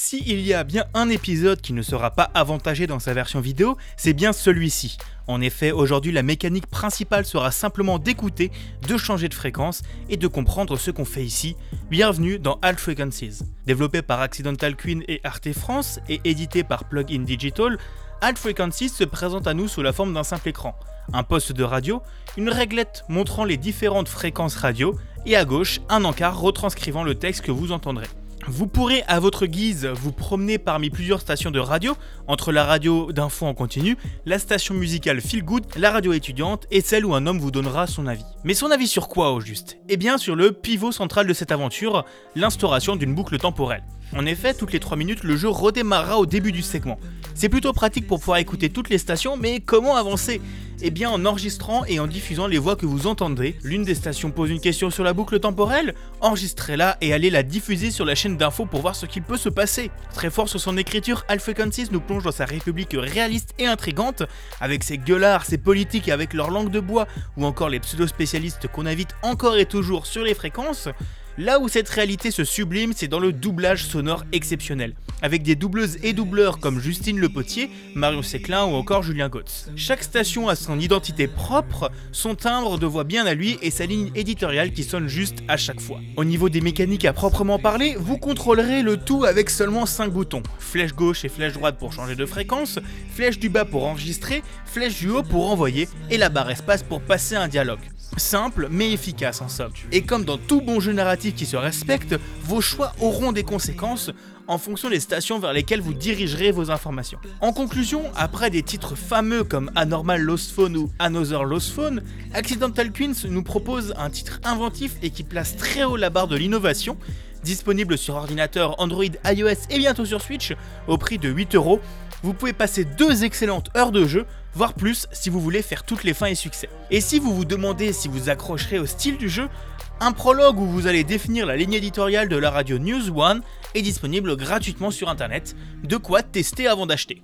S'il y a bien un épisode qui ne sera pas avantagé dans sa version vidéo, c'est bien celui-ci. En effet, aujourd'hui, la mécanique principale sera simplement d'écouter, de changer de fréquence et de comprendre ce qu'on fait ici. Bienvenue dans Alt Frequencies. Développé par Accidental Queen et Arte France et édité par Plugin Digital, Alt Frequencies se présente à nous sous la forme d'un simple écran, un poste de radio, une réglette montrant les différentes fréquences radio et à gauche un encart retranscrivant le texte que vous entendrez. Vous pourrez à votre guise vous promener parmi plusieurs stations de radio, entre la radio d'info en continu, la station musicale Feel Good, la radio étudiante et celle où un homme vous donnera son avis. Mais son avis sur quoi au juste? Eh bien sur le pivot central de cette aventure, l'instauration d'une boucle temporelle. En effet, toutes les 3 minutes, le jeu redémarrera au début du segment. C'est plutôt pratique pour pouvoir écouter toutes les stations, mais comment avancer? Eh bien en enregistrant et en diffusant les voix que vous entendrez. L'une des stations pose une question sur la boucle temporelle, enregistrez-la et allez la diffuser sur la chaîne d'infos pour voir ce qui peut se passer. Très fort sur son écriture, Frequencies nous plonge dans sa république réaliste et intrigante, avec ses gueulards, ses politiques et avec leur langue de bois, ou encore les pseudo-spécialistes qu'on invite encore et toujours sur les fréquences. Là où cette réalité se sublime, c'est dans le doublage sonore exceptionnel, avec des doubleuses et doubleurs comme Justine Le Potier, Marion Séclin ou encore Julien Gotz. Chaque station a son identité propre, son timbre de voix bien à lui et sa ligne éditoriale qui sonne juste à chaque fois. Au niveau des mécaniques à proprement parler, vous contrôlerez le tout avec seulement 5 boutons. Flèche gauche et flèche droite pour changer de fréquence, flèche du bas pour enregistrer, flèche du haut pour envoyer et la barre espace pour passer un dialogue. Simple mais efficace en somme. Et comme dans tout bon jeu narratif qui se respecte, vos choix auront des conséquences en fonction des stations vers lesquelles vous dirigerez vos informations. En conclusion, après des titres fameux comme Anormal Lost Phone ou Another Lost Phone, Accidental Queens nous propose un titre inventif et qui place très haut la barre de l'innovation, disponible sur ordinateur Android, iOS et bientôt sur Switch au prix de 8 euros. Vous pouvez passer deux excellentes heures de jeu voire plus si vous voulez faire toutes les fins et succès. Et si vous vous demandez si vous accrocherez au style du jeu, un prologue où vous allez définir la ligne éditoriale de la radio News One est disponible gratuitement sur internet, de quoi tester avant d'acheter.